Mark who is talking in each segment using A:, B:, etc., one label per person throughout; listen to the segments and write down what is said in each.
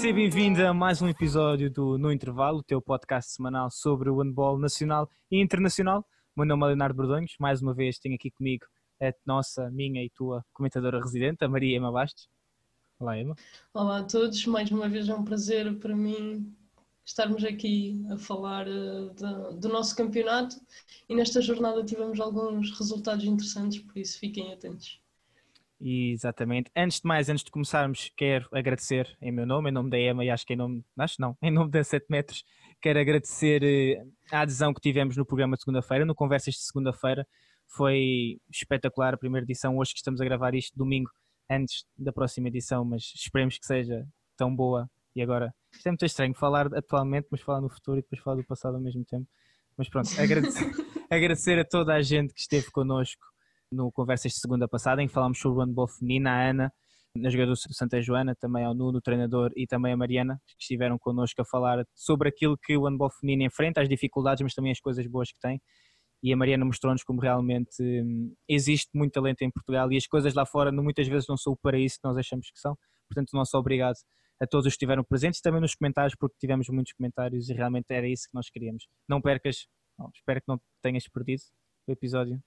A: Seja bem-vindo a mais um episódio do No Intervalo, o teu podcast semanal sobre o handball nacional e internacional. O meu nome é Leonardo Bordonhos, mais uma vez tenho aqui comigo a nossa, minha e tua comentadora residente, a Maria Ema Bastos. Olá, Ema.
B: Olá a todos, mais uma vez é um prazer para mim estarmos aqui a falar uh, de, do nosso campeonato e nesta jornada tivemos alguns resultados interessantes, por isso fiquem atentos.
A: Exatamente. Antes de mais, antes de começarmos, quero agradecer em meu nome, em nome da EMA e acho que em nome, acho não, em nome da 7 metros, quero agradecer uh, a adesão que tivemos no programa de segunda-feira, no Conversas de segunda-feira. Foi espetacular a primeira edição, hoje que estamos a gravar isto, domingo, antes da próxima edição, mas esperemos que seja tão boa. E agora, isto é muito estranho falar atualmente, mas falar no futuro e depois falar do passado ao mesmo tempo. Mas pronto, agradecer, agradecer a toda a gente que esteve connosco no Conversas de segunda passada, em que falámos sobre o handball feminino, a Ana, na jogadora do Santa Joana, também ao Nuno, o treinador, e também a Mariana, que estiveram connosco a falar sobre aquilo que o handball feminino enfrenta, as dificuldades, mas também as coisas boas que tem e a Mariana mostrou-nos como realmente hum, existe muito talento em Portugal e as coisas lá fora muitas vezes não são o paraíso que nós achamos que são. Portanto, nosso obrigado a todos os que estiveram presentes e também nos comentários, porque tivemos muitos comentários e realmente era isso que nós queríamos. Não percas, espero que não tenhas perdido o episódio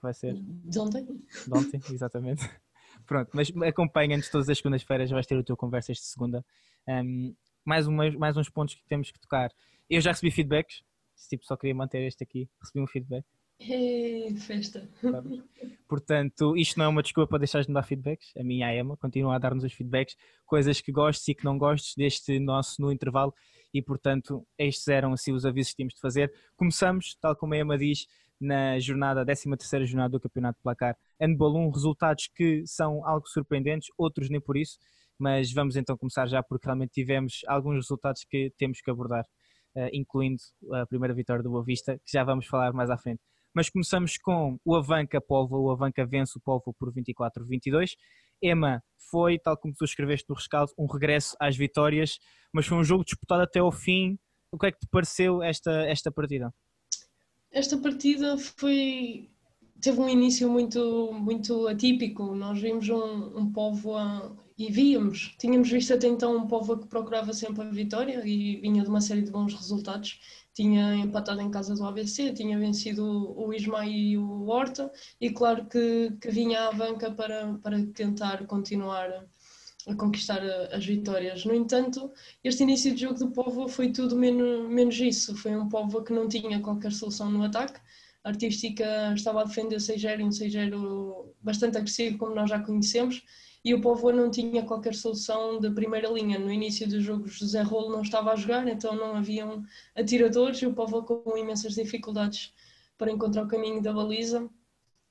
A: que vai ser.
B: De ontem.
A: De ontem, exatamente. Pronto, mas acompanha-nos todas as segundas-feiras, vais ter o teu conversas de segunda. Um, mais, uma, mais uns pontos que temos que tocar. Eu já recebi feedbacks tipo, só queria manter este aqui, recebi um feedback.
B: É, festa.
A: Portanto, isto não é uma desculpa para deixares de dar feedbacks. A minha a Emma continua a dar-nos os feedbacks, coisas que gostes e que não gostes deste nosso no intervalo. E, portanto, estes eram assim os avisos que tínhamos de fazer. Começamos, tal como a Emma diz, na jornada, 13 terceira jornada do Campeonato de Placar. Handball 1, resultados que são algo surpreendentes, outros nem por isso. Mas vamos então começar já porque realmente tivemos alguns resultados que temos que abordar. Eh, incluindo a primeira vitória do Boa Vista, que já vamos falar mais à frente. Mas começamos com o Avanca Povo, o Avanca vence o Povo por 24-22. Ema, foi, tal como tu escreveste no rescaldo, um regresso às vitórias, mas foi um jogo disputado até ao fim. O que é que te pareceu esta, esta partida?
B: Esta partida foi teve um início muito, muito atípico. Nós vimos um, um povo a, e víamos, tínhamos visto até então um povo que procurava sempre a vitória e vinha de uma série de bons resultados. Tinha empatado em casa do ABC, tinha vencido o Ismael e o Horta, e claro que, que vinha à banca para, para tentar continuar a conquistar as vitórias. No entanto, este início de jogo do Povo foi tudo menos, menos isso. Foi um Povo que não tinha qualquer solução no ataque, artística estava a defender 6-0 e um 6-0 bastante agressivo, como nós já conhecemos, e o Povo não tinha qualquer solução de primeira linha. No início dos jogos, José Rolo não estava a jogar, então não haviam atiradores e o Povo com imensas dificuldades para encontrar o caminho da baliza.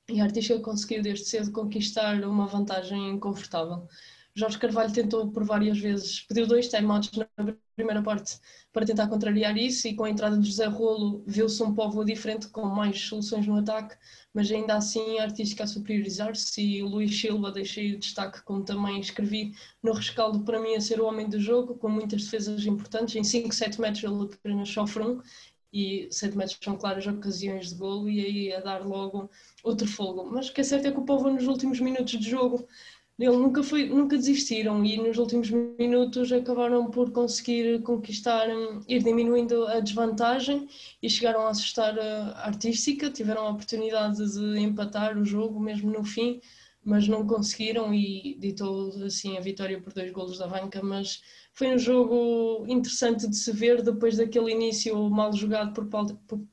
B: E a Artística conseguiu desde cedo conquistar uma vantagem confortável. Jorge Carvalho tentou por várias vezes, pediu dois timeouts na primeira parte para tentar contrariar isso e com a entrada de José Rolo viu-se um povo diferente com mais soluções no ataque, mas ainda assim a artística a superiorizar-se e o Luís Silva deixei o destaque, como também escrevi no rescaldo, para mim a ser o homem do jogo, com muitas defesas importantes, em 5, 7 metros ele apenas sofre um e 7 metros são claras ocasiões de golo e aí a dar logo outro fogo. Mas o que é certo é que o povo nos últimos minutos de jogo ele nunca, foi, nunca desistiram e nos últimos minutos acabaram por conseguir conquistar, hum, ir diminuindo a desvantagem e chegaram a assustar a artística, tiveram a oportunidade de empatar o jogo mesmo no fim, mas não conseguiram e ditou assim a vitória por dois golos da banca, mas foi um jogo interessante de se ver depois daquele início mal jogado por,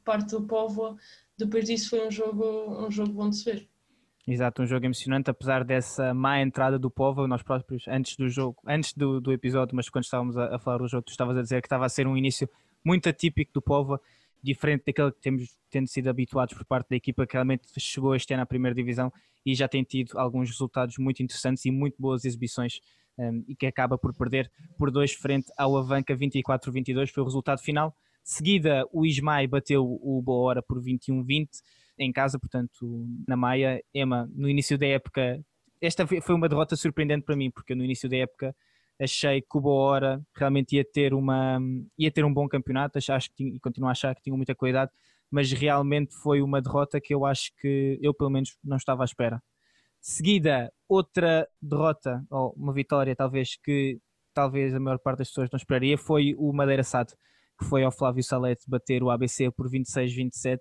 B: parte do povo, depois disso foi um jogo, um jogo bom de se ver.
A: Exato, um jogo emocionante, apesar dessa má entrada do povo, nós próprios, antes do jogo, antes do, do episódio, mas quando estávamos a, a, falar do jogo, tu estavas a dizer que estava a ser um início muito atípico do povo, diferente daquele que temos tendo sido habituados por parte da equipa que realmente chegou este ano à primeira divisão e já tem tido alguns resultados muito interessantes e muito boas exibições um, e que acaba por perder por dois frente ao Avanca 24-22, foi o resultado final. Seguida, o Ismael bateu o Boa Hora por 21-20 em casa, portanto, na Maia. Ema, no início da época, esta foi uma derrota surpreendente para mim, porque no início da época achei que o Boa Hora realmente ia ter, uma, ia ter um bom campeonato, acho que tinha, e continuo a achar que tinha muita qualidade, mas realmente foi uma derrota que eu acho que eu pelo menos não estava à espera. Seguida, outra derrota, ou uma vitória talvez que talvez a maior parte das pessoas não esperaria, foi o Madeira SAD, que foi ao Flávio Salete bater o ABC por 26-27.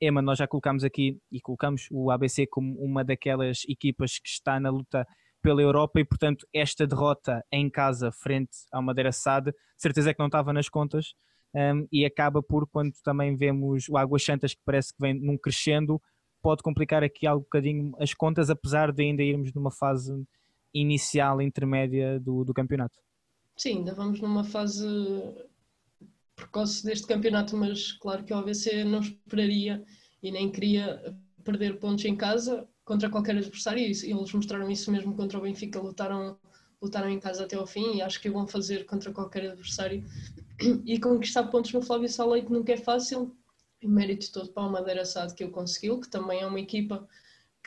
A: Ema, nós já colocamos aqui e colocamos o ABC como uma daquelas equipas que está na luta pela Europa e, portanto, esta derrota em casa frente ao Madeira SAD, certeza que não estava nas contas um, e acaba por, quando também vemos o Águas Santas que parece que vem num crescendo, pode complicar aqui algo um bocadinho as contas, apesar de ainda irmos numa fase inicial, intermédia do, do campeonato.
B: Sim, ainda vamos numa fase precoce deste campeonato, mas claro que o ABC não esperaria e nem queria perder pontos em casa contra qualquer adversário e eles mostraram isso mesmo contra o Benfica, lutaram, lutaram em casa até ao fim e acho que vão fazer contra qualquer adversário. E conquistar pontos no Flávio Saleite nunca é fácil e mérito todo para o Madeira Sade que o conseguiu, que também é uma equipa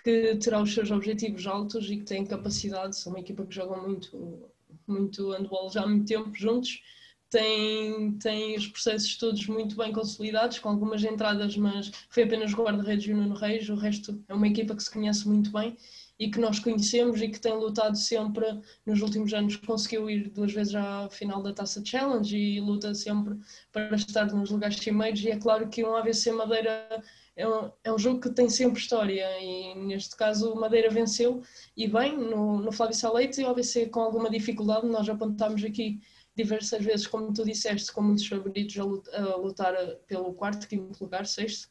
B: que terá os seus objetivos altos e que tem capacidade, são uma equipa que joga muito, muito handball já há muito tempo juntos, tem, tem os processos todos muito bem consolidados, com algumas entradas, mas foi apenas o guarda-redes e o Nuno Reis, o resto é uma equipa que se conhece muito bem e que nós conhecemos e que tem lutado sempre nos últimos anos, conseguiu ir duas vezes à final da Taça Challenge e luta sempre para estar nos lugares cimeiros. E é claro que um AVC Madeira é um, é um jogo que tem sempre história e neste caso o Madeira venceu. E bem no, no Flávio Saleite e o AVC com alguma dificuldade, nós apontámos aqui diversas vezes, como tu disseste, com muitos favoritos a lutar pelo quarto, quinto lugar, sexto,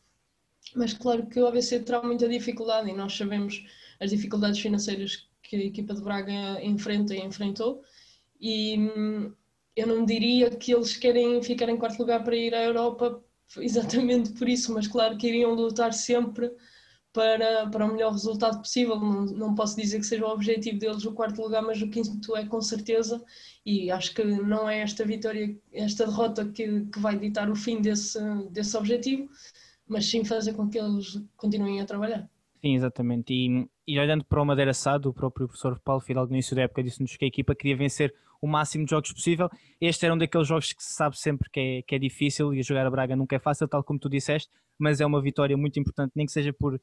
B: mas claro que o AVC terá muita dificuldade e nós sabemos as dificuldades financeiras que a equipa de Braga enfrenta e enfrentou. E hum, eu não diria que eles querem ficar em quarto lugar para ir à Europa exatamente por isso, mas claro que iriam lutar sempre para, para o melhor resultado possível. Não, não posso dizer que seja o objetivo deles o quarto lugar, mas o quinto é com certeza. E acho que não é esta vitória, esta derrota que, que vai ditar o fim desse, desse objetivo, mas sim fazer com que eles continuem a trabalhar.
A: Sim, exatamente. E, e olhando para o Madeira Sado, o próprio professor Paulo Fidalgo no início da época disse-nos que a equipa queria vencer o máximo de jogos possível. Este era um daqueles jogos que se sabe sempre que é, que é difícil e jogar a Braga nunca é fácil, tal como tu disseste, mas é uma vitória muito importante, nem que seja por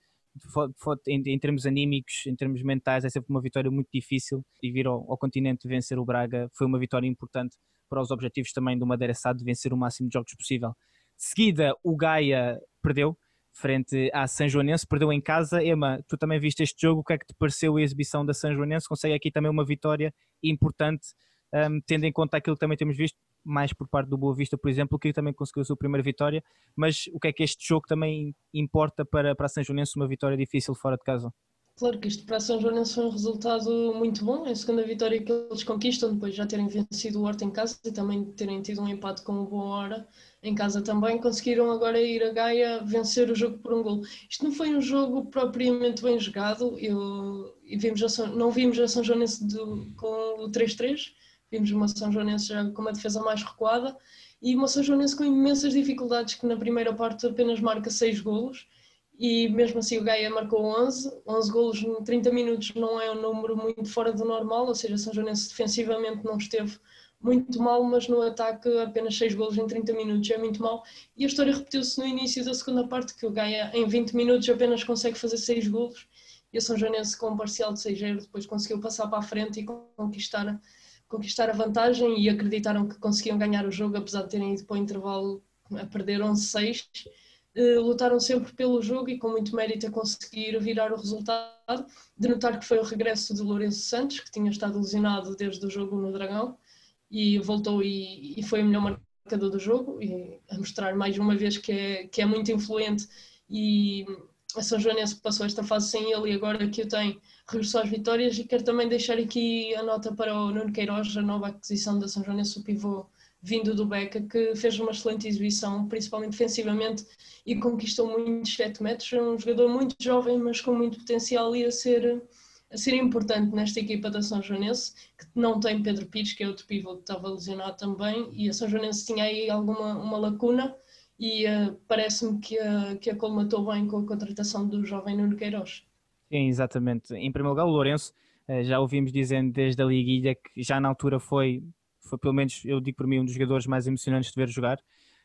A: em, em termos anímicos, em termos mentais, é sempre uma vitória muito difícil e vir ao, ao continente vencer o Braga foi uma vitória importante para os objetivos também do Madeira Sado de vencer o máximo de jogos possível. De seguida, o Gaia perdeu, frente à São Joanense, perdeu em casa. Ema, tu também viste este jogo, o que é que te pareceu a exibição da São Joanense? Consegue aqui também uma vitória importante, um, tendo em conta aquilo que também temos visto, mais por parte do Boa Vista, por exemplo, que também conseguiu a sua primeira vitória, mas o que é que este jogo também importa para, para a São Joanense, uma vitória difícil fora de casa?
B: Claro que isto para a São Joanense foi um resultado muito bom, é a segunda vitória que eles conquistam, depois de já terem vencido o Horta em casa e também terem tido um empate com o Boa Hora em casa também, conseguiram agora ir a Gaia vencer o jogo por um gol. Isto não foi um jogo propriamente bem jogado, eu, vimos São, não vimos a São Joanense do, com o 3-3, vimos uma São Joanense já com uma defesa mais recuada e uma São Joanense com imensas dificuldades que na primeira parte apenas marca 6 golos, e mesmo assim o Gaia marcou 11, 11 golos em 30 minutos não é um número muito fora do normal, ou seja, São Joanense defensivamente não esteve muito mal, mas no ataque apenas 6 golos em 30 minutos é muito mal. E a história repetiu-se no início da segunda parte, que o Gaia em 20 minutos apenas consegue fazer 6 golos, e a São Joanense com um parcial de 6-0 depois conseguiu passar para a frente e conquistar, conquistar a vantagem e acreditaram que conseguiam ganhar o jogo, apesar de terem ido para o intervalo a perder 11-6 eh, lutaram sempre pelo jogo e com muito mérito a conseguir virar o resultado. De notar que foi o regresso de Lourenço Santos, que tinha estado lesionado desde o jogo no Dragão, e voltou e, e foi o melhor marcador do jogo, e a mostrar mais uma vez que é, que é muito influente. E a São Joanense passou esta fase sem ele e agora que o tem, regressou às vitórias. E quero também deixar aqui a nota para o Nuno Queiroz, a nova aquisição da São Joanense, o pivô vindo do Beca, que fez uma excelente exibição, principalmente defensivamente, e conquistou muitos 7 metros. É um jogador muito jovem, mas com muito potencial e a ser, a ser importante nesta equipa da São Joanense, que não tem Pedro Pires, que é outro pivô que estava lesionado também, e a São Joanense tinha aí alguma uma lacuna, e uh, parece-me que, uh, que a colmatou bem com a contratação do jovem Nuno Queiroz.
A: Sim, exatamente. Em primeiro lugar, o Lourenço, uh, já ouvimos dizendo desde a Liguilha que já na altura foi foi pelo menos, eu digo para mim, um dos jogadores mais emocionantes de ver jogar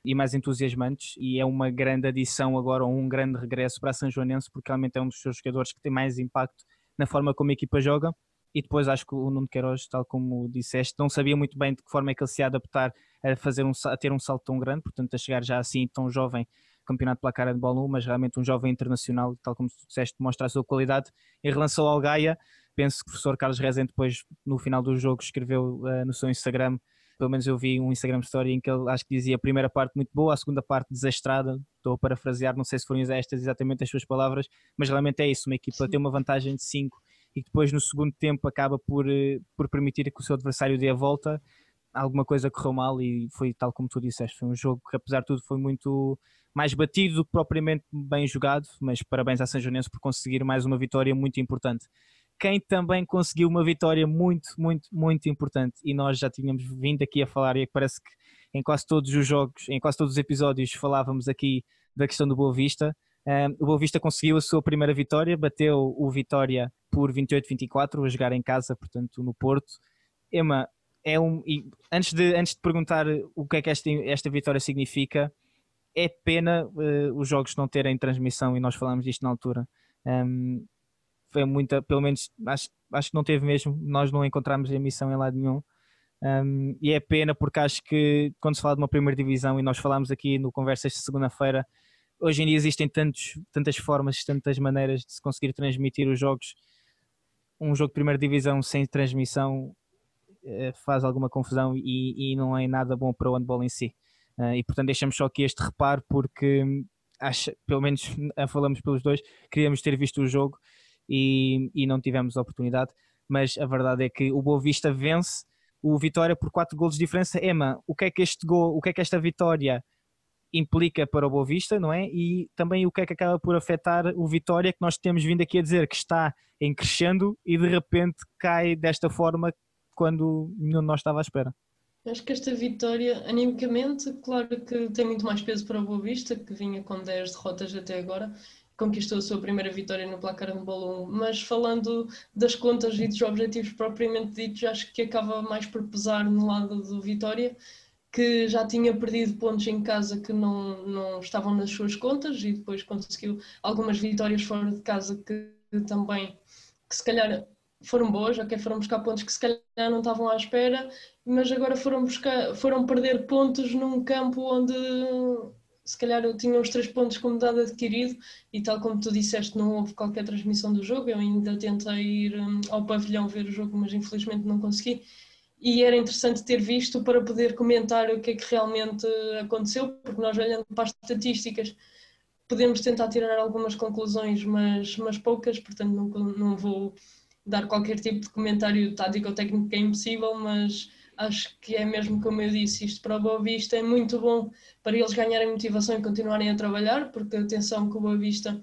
A: e mais entusiasmantes e é uma grande adição agora, um grande regresso para a São Joanense porque realmente é um dos seus jogadores que tem mais impacto na forma como a equipa joga e depois acho que o Nuno Queiroz, tal como disseste, não sabia muito bem de que forma é que ele se ia adaptar a, fazer um, a ter um salto tão grande, portanto a chegar já assim tão jovem campeonato pela cara de bola 1, mas realmente um jovem internacional, tal como tu disseste, mostra a sua qualidade. Em relação ao Gaia, penso que o professor Carlos Rezende depois, no final do jogo, escreveu uh, no seu Instagram, pelo menos eu vi um Instagram story em que ele acho que dizia a primeira parte muito boa, a segunda parte desastrada, estou a parafrasear, não sei se foram estas exatamente as suas palavras, mas realmente é isso, uma equipa Sim. tem uma vantagem de 5 e depois no segundo tempo acaba por, eh, por permitir que o seu adversário dê a volta, alguma coisa correu mal e foi tal como tu disseste, foi um jogo que apesar de tudo foi muito mais batido do que propriamente bem jogado, mas parabéns à São Joanense por conseguir mais uma vitória muito importante. Quem também conseguiu uma vitória muito, muito, muito importante, e nós já tínhamos vindo aqui a falar, e é parece que em quase todos os jogos, em quase todos os episódios, falávamos aqui da questão do Boa Vista. Um, o Boa Vista conseguiu a sua primeira vitória, bateu o Vitória por 28-24, a jogar em casa, portanto, no Porto. Emma, é um. antes, de, antes de perguntar o que é que esta, esta vitória significa, é pena uh, os jogos não terem transmissão e nós falámos disto na altura. Um, foi muita, pelo menos acho, acho que não teve mesmo, nós não encontramos emissão em lado nenhum. Um, e é pena porque acho que quando se fala de uma primeira divisão e nós falámos aqui no Conversas de segunda-feira, hoje em dia existem tantos, tantas formas, tantas maneiras de se conseguir transmitir os jogos. Um jogo de primeira divisão sem transmissão faz alguma confusão e, e não é nada bom para o handball em si. Uh, e portanto deixamos só aqui este reparo porque acho, pelo menos falamos pelos dois, queríamos ter visto o jogo e, e não tivemos a oportunidade, mas a verdade é que o Boa Vista vence o Vitória por 4 golos de diferença. Emma, o que é que este gol, o que é que esta vitória implica para o Boa Vista, não é? E também o que é que acaba por afetar o Vitória, que nós temos vindo aqui a dizer que está em crescendo e de repente cai desta forma quando nenhum de nós estava à espera.
B: Acho que esta vitória, animicamente, claro que tem muito mais peso para o Boa Vista, que vinha com 10 derrotas até agora, conquistou a sua primeira vitória no placar de 1, mas falando das contas e dos objetivos propriamente ditos, acho que acaba mais por pesar no lado do Vitória, que já tinha perdido pontos em casa que não, não estavam nas suas contas e depois conseguiu algumas vitórias fora de casa que também, que se calhar foram boas, ok, foram buscar pontos que se calhar não estavam à espera, mas agora foram buscar, foram perder pontos num campo onde se calhar eu tinha os três pontos como dado adquirido e tal como tu disseste não houve qualquer transmissão do jogo, eu ainda tentei ir um, ao pavilhão ver o jogo, mas infelizmente não consegui. E era interessante ter visto para poder comentar o que é que realmente aconteceu, porque nós olhando para as estatísticas podemos tentar tirar algumas conclusões, mas, mas poucas, portanto não, não vou dar qualquer tipo de comentário tático ou técnico que é impossível, mas acho que é mesmo como eu disse, isto para o Boa Vista é muito bom para eles ganharem motivação e continuarem a trabalhar, porque atenção que o Boa Vista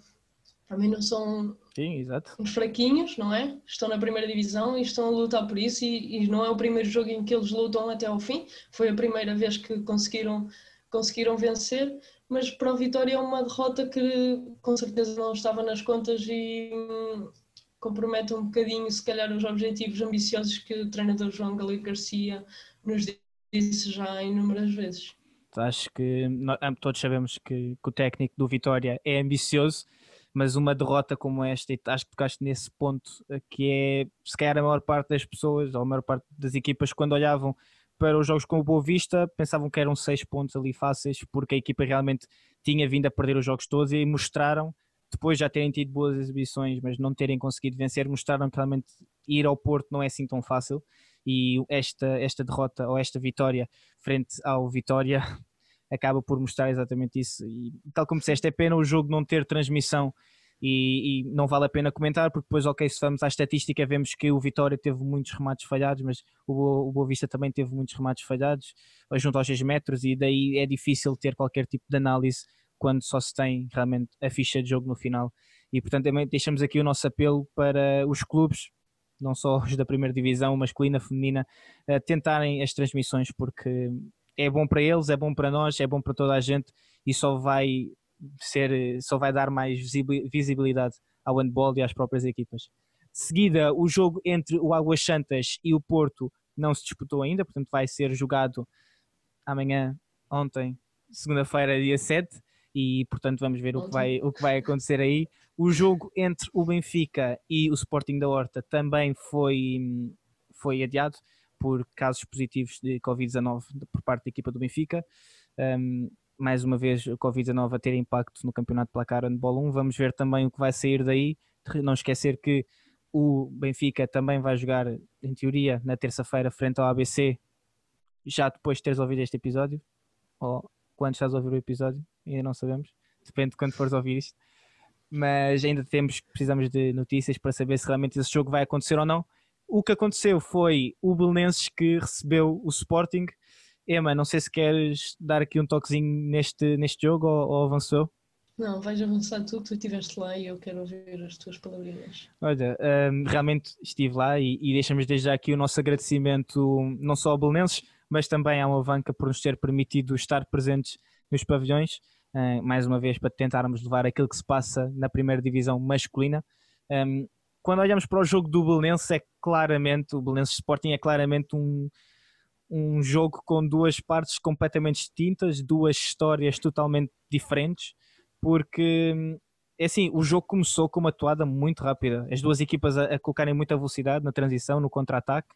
B: também não são
A: Sim,
B: uns fraquinhos, não é? Estão na primeira divisão e estão a lutar por isso e, e, não é o primeiro jogo em que eles lutam até ao fim, foi a primeira vez que conseguiram, conseguiram vencer, mas para o Vitória é uma derrota que com certeza não estava nas contas e compromete um bocadinho, se calhar, os objetivos ambiciosos que o treinador João Galego Garcia nos disse já inúmeras vezes.
A: Acho que nós, todos sabemos que, que, o técnico do Vitória é ambicioso, mas uma derrota como esta, e acho que tocaste nesse ponto, eh, que é se calhar a maior parte das pessoas, ou a maior parte das equipas, quando olhavam para os jogos com o Boa Vista, pensavam que eram seis pontos ali fáceis, porque a equipa realmente tinha vindo a perder os jogos todos e mostraram depois já terem tido boas exibições, mas não terem conseguido vencer, mostraram que realmente ir ao Porto não é assim tão fácil. E esta, esta derrota ou esta vitória frente ao Vitória acaba por mostrar exatamente isso. E tal como disseste, é pena o jogo não ter transmissão e, e, não vale a pena comentar, porque depois, ok, se vamos à estatística, vemos que o Vitória teve muitos remates falhados, mas o, o Boa Vista também teve muitos remates falhados, junto aos 6 metros, e daí é difícil ter qualquer tipo de análise quando só se tem realmente a ficha de jogo no final. E portanto também deixamos aqui o nosso apelo para os clubes, não só os da primeira divisão, masculina, feminina, a tentarem as transmissões, porque é bom para eles, é bom para nós, é bom para toda a gente e só vai ser, só vai dar mais visibilidade ao handball e às próprias equipas. De seguida, o jogo entre o Águas Santas e o Porto não se disputou ainda, portanto vai ser jogado amanhã, ontem, segunda-feira, dia 7 e portanto vamos ver o que vai, o que vai acontecer aí. O jogo entre o Benfica e o Sporting da Horta também foi, foi adiado por casos positivos de Covid-19 por parte da equipa do Benfica. Um, mais uma vez, o Covid-19 a ter impacto no Campeonato Placar Handball 1. Vamos ver também o que vai sair daí. Não esquecer que o Benfica também vai jogar, em teoria, na terça-feira, frente ao ABC, já depois de teres ouvido este episódio, ou quando estás a ouvir o episódio, ainda não sabemos, depende de quando fores ouvir isto. Mas ainda temos, precisamos de notícias para saber se realmente esse jogo vai acontecer ou não. O que aconteceu foi o Belenenses que recebeu o Sporting. Emma, não sei se queres dar aqui um toquezinho neste, neste jogo ou, ou avançou?
B: Não, vais avançar tu, tu estiveste lá e eu quero ouvir as tuas palavrinhas.
A: Olha, um, realmente estive lá e, e deixamos desde já aqui o nosso agradecimento não só ao Belenenses, mas também à Alavanca por nos ter permitido estar presentes nos pavilhões, uh, mais uma vez para tentarmos levar aquilo que se passa na primeira divisão masculina. Um, quando olhamos para o jogo do Belenenses, é claramente, o Belenenses Sporting é claramente um, um jogo com duas partes completamente distintas, duas histórias totalmente diferentes porque é assim, o jogo começou com uma toada muito rápida, as duas equipas a, a colocarem muita velocidade na transição, no contra-ataque,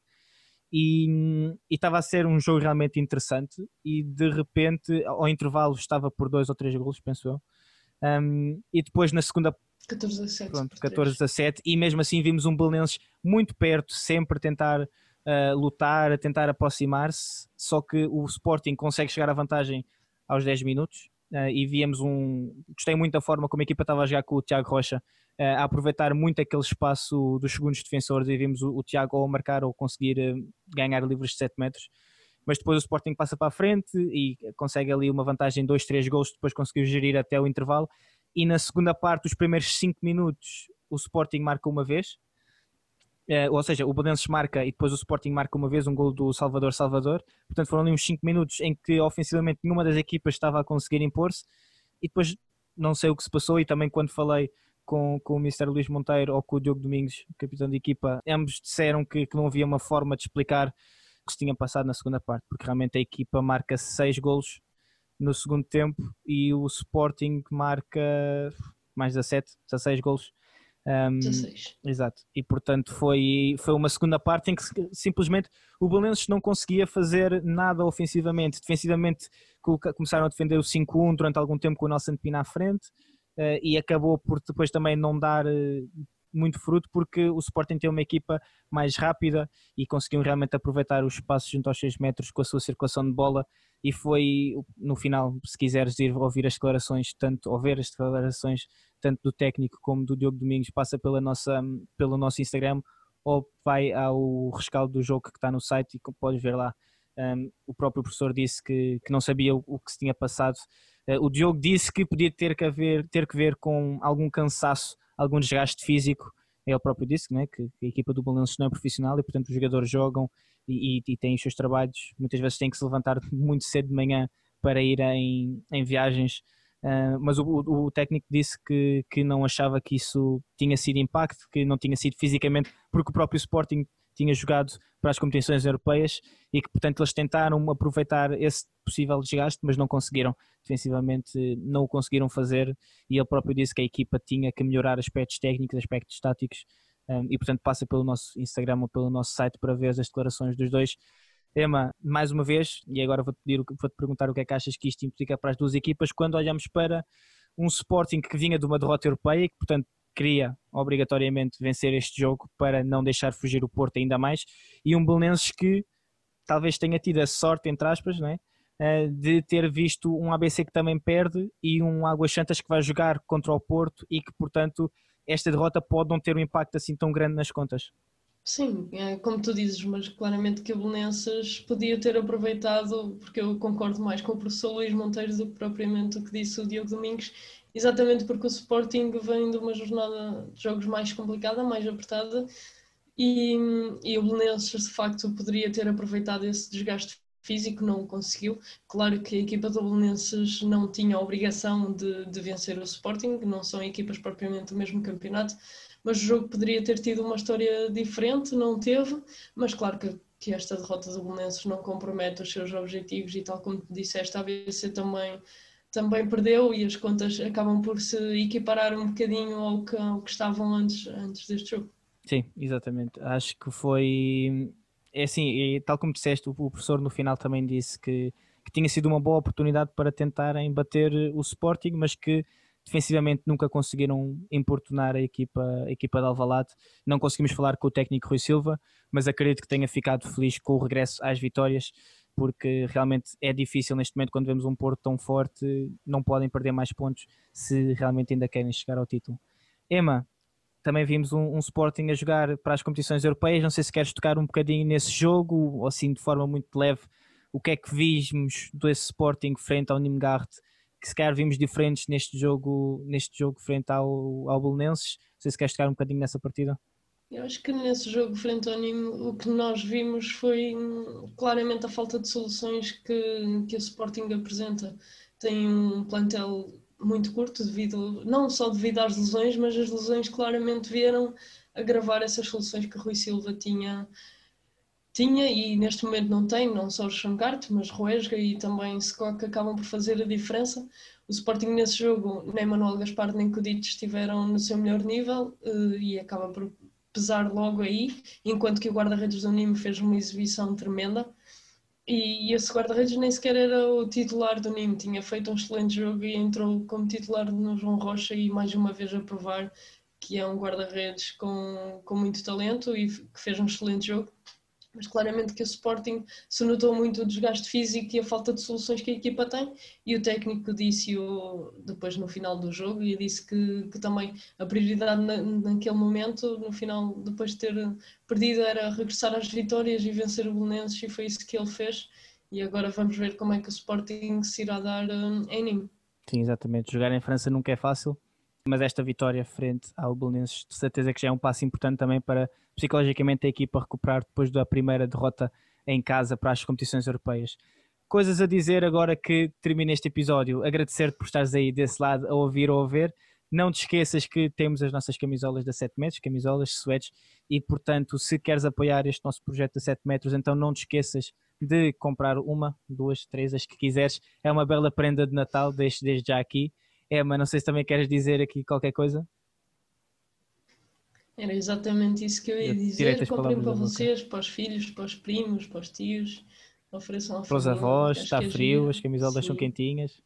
A: e estava a ser um jogo realmente interessante. E de repente, ao intervalo, estava por dois ou três golos, penso eu. Um, e depois na segunda
B: 14 a 7.
A: Pronto, 14 a 7, e mesmo assim vimos um Belenenses muito perto, sempre a tentar uh, lutar, a tentar aproximar-se. Só que o Sporting consegue chegar à vantagem aos 10 minutos uh, e víamos um. Gostei muito da forma como a equipa estava a jogar com o Tiago Rocha, uh, a aproveitar muito aquele espaço dos segundos defensores e vimos o, o Tiago ou marcar ou conseguir uh, ganhar livres de 7 metros. Mas depois o Sporting passa para a frente e consegue ali uma vantagem, 2, 3 gols, depois conseguiu gerir até o intervalo. E na segunda parte, os primeiros 5 minutos, o Sporting marca uma vez, Uh, ou seja, o Belenenses marca e depois o Sporting marca uma vez um gol do Salvador Salvador. Portanto, foram ali uns 5 minutos em que ofensivamente nenhuma das equipas estava a conseguir impor-se. E depois não sei o que se passou. E também quando falei com, com o Mr. Luís Monteiro ou com o Diogo Domingos, capitão de equipa, ambos disseram que, que não havia uma forma de explicar o que se tinha passado na segunda parte, porque realmente a equipa marca 6 golos no segundo tempo e o Sporting marca mais 17, 16 golos
B: um, 16.
A: Exato. E portanto foi, foi uma segunda parte em que simplesmente o Belenenses não conseguia fazer nada ofensivamente. Defensivamente começaram a defender o 5-1 durante algum tempo com o Nelson Pina à frente uh, e acabou por depois também não dar uh, muito fruto porque o Sporting tem uma equipa mais rápida e conseguiu realmente aproveitar os espaços junto aos 6 metros com a sua circulação de bola e foi no final, se quiseres ir ouvir as declarações, tanto ou ver as declarações tanto do técnico como do Diogo Domingos, passa pela nossa, pelo nosso Instagram ou vai ao rescaldo do jogo que está no site e podes ver lá. Um, o próprio professor disse que, que não sabia o, o que se tinha passado. Uh, o Diogo disse que podia ter que, haver, ter que ver com algum cansaço, algum desgaste físico. Ele próprio disse né, que a equipa do Balanço não é profissional e, portanto, os jogadores jogam e, e, e, têm os seus trabalhos. Muitas vezes têm que se levantar muito cedo de manhã para ir em, em viagens Uh, mas o, o, técnico disse que, que não achava que isso tinha sido impacto, que não tinha sido fisicamente, porque o próprio Sporting tinha jogado para as competições europeias e que, portanto, eles tentaram aproveitar esse possível desgaste, mas não conseguiram. Defensivamente não o conseguiram fazer e ele próprio disse que a equipa tinha que melhorar aspectos técnicos, aspectos táticos um, e, portanto, passa pelo nosso Instagram ou pelo nosso site para ver as declarações dos dois Emma, mais uma vez, e agora vou-te pedir, vou-te perguntar o que é que achas que isto implica para as duas equipas quando olhamos para um Sporting que vinha de uma derrota europeia e que, portanto, queria obrigatoriamente vencer este jogo para não deixar fugir o Porto ainda mais, e um Belenenses que talvez tenha tido a sorte, entre aspas, não é? Eh, de ter visto um ABC que também perde e um Águas Santas que vai jogar contra o Porto e que, portanto, esta derrota pode não ter um impacto assim tão grande nas contas.
B: Sim, é como tu dizes, mas claramente que a Belenenses podia ter aproveitado, porque eu concordo mais com o professor Luís Monteiro do que propriamente o que disse o Diogo Domingos, exatamente porque o Sporting vem de uma jornada de jogos mais complicada, mais apertada, e, e o Belenenses de facto poderia ter aproveitado esse desgaste físico, não o conseguiu. Claro que a equipa do Belenenses não tinha a obrigação de, de vencer o Sporting, não são equipas propriamente do mesmo campeonato, mas o jogo poderia ter tido uma história diferente, não teve, mas claro que, que esta derrota do Belenenses não compromete os seus objetivos e tal como disseste, a ABC também também perdeu e as contas acabam por se equiparar um bocadinho ao que, ao que estavam antes, antes deste jogo.
A: Sim, exatamente. Acho que foi. É assim, tal como disseste, o professor no final também disse que, que tinha sido uma boa oportunidade para tentarem bater o Sporting, mas que defensivamente nunca conseguiram importunar a equipa, a equipa de Alvalade. Não conseguimos falar com o técnico Rui Silva, mas acredito que tenha ficado feliz com o regresso às vitórias, porque realmente é difícil neste momento, quando vemos um Porto tão forte, não podem perder mais pontos se realmente ainda querem chegar ao título. Emma, também vimos um, um, Sporting a jogar para as competições europeias. Não sei se queres tocar um bocadinho nesse jogo, ou assim de forma muito leve, o que é que vimos desse Sporting frente ao Nimgard, que se calhar vimos diferentes neste jogo, neste jogo frente ao, ao Belenenses. Não sei se queres tocar um bocadinho nessa partida.
B: Eu acho que nesse jogo frente ao Nîmes o que nós vimos foi claramente a falta de soluções que, que o Sporting apresenta. Tem um plantel muito curto devido não só devido às lesões, mas as lesões claramente vieram agravar essas soluções que Rui Silva tinha tinha e neste momento não tem, não só o Xangarte, mas Roesga e também Scott acabam por fazer a diferença. O Sporting nesse jogo, nem Manuel Gaspar nem Kudic estiveram no seu melhor nível eh, e acaba por pesar logo aí, enquanto que o guarda-redes do Nîmes fez uma exibição tremenda. E esse guarda-redes nem sequer era o titular do Nîmes, tinha feito um excelente jogo e entrou como titular no João Rocha e mais uma vez a provar que é um guarda-redes com, com muito talento e que fez um excelente jogo mas claramente que o Sporting se notou muito o desgaste físico e a falta de soluções que a equipa tem e o técnico disse -o depois no final do jogo e disse que, que também a prioridade na, naquele momento, no final, depois de ter perdido, era regressar às vitórias e vencer o Belenenses e foi isso que ele fez e agora vamos ver como é que o Sporting se irá dar um, em Nîmes.
A: Sim, exatamente. Jogar em França nunca é fácil, mas esta vitória frente ao Belenenses de certeza que já é um passo importante também para psicologicamente a equipa recuperar depois da primeira derrota em casa para as competições europeias. Coisas a dizer agora que termina este episódio. Agradecer-te por estares aí desse lado a ouvir ou a ver. Não te esqueças que temos as nossas camisolas da 7 metros, camisolas, sweats, e portanto, se queres apoiar este nosso projeto da 7 metros, então não te esqueças de comprar uma, duas, três, as que quiseres. É uma bela prenda de Natal, desde, desde já aqui. É, mas não sei se também queres dizer aqui qualquer coisa.
B: Era exatamente isso que eu ia dizer. Comprem para vocês, para os filhos, para os primos, para os tios. Ofereçam
A: a Para os avós, está é frio, as camisolas Sim. são quentinhas.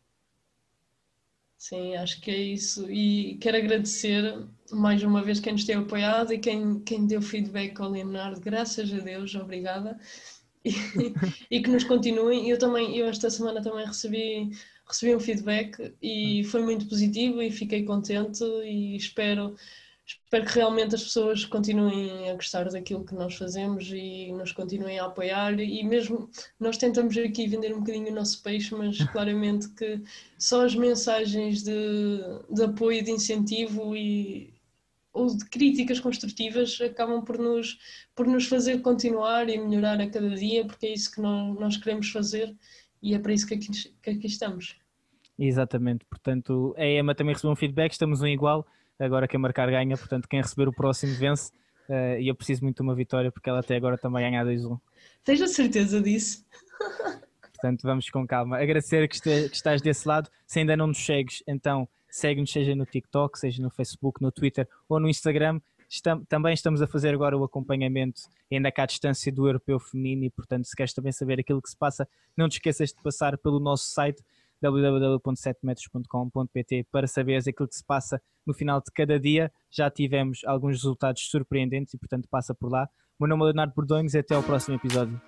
B: Sim, acho que é isso. E quero agradecer mais uma vez quem nos tem apoiado e quem, quem deu feedback ao Leonardo. Graças a Deus, obrigada. E, e que nos continuem. Eu também, eu esta semana também recebi, recebi um feedback e foi muito positivo e fiquei contente e espero espero que realmente as pessoas continuem a gostar daquilo que nós fazemos e nos continuem a apoiar. E mesmo nós tentamos aqui vender um bocadinho o nosso peixe, mas claramente que só as mensagens de, de apoio, de incentivo e ou de críticas construtivas acabam por nos, por nos fazer continuar e melhorar a cada dia, porque é isso que nós, nós queremos fazer e é para isso que aqui, que aqui estamos.
A: Exatamente, portanto, a Emma também recebeu um feedback, estamos um igual agora quem marcar ganha, portanto quem receber o próximo vence. Uh, e eu preciso muito de uma vitória porque ela até agora também ganha 2-1.
B: Tens certeza disso?
A: Portanto, vamos com calma. Agradecer que, este, que estás desse lado. Se ainda não nos segues, então segue-nos, seja no TikTok, seja no Facebook, no Twitter ou no Instagram. Também estamos a fazer agora o acompanhamento, ainda cá à distância do Europeu Feminino, e portanto, se queres também saber aquilo que se passa, não te esqueças de passar pelo nosso site www.7metros.com.pt para saberes aquilo que se passa no final de cada dia. Já tivemos alguns resultados surpreendentes e, portanto, passa por lá. O meu nome é Leonardo Bordões e até ao próximo episódio.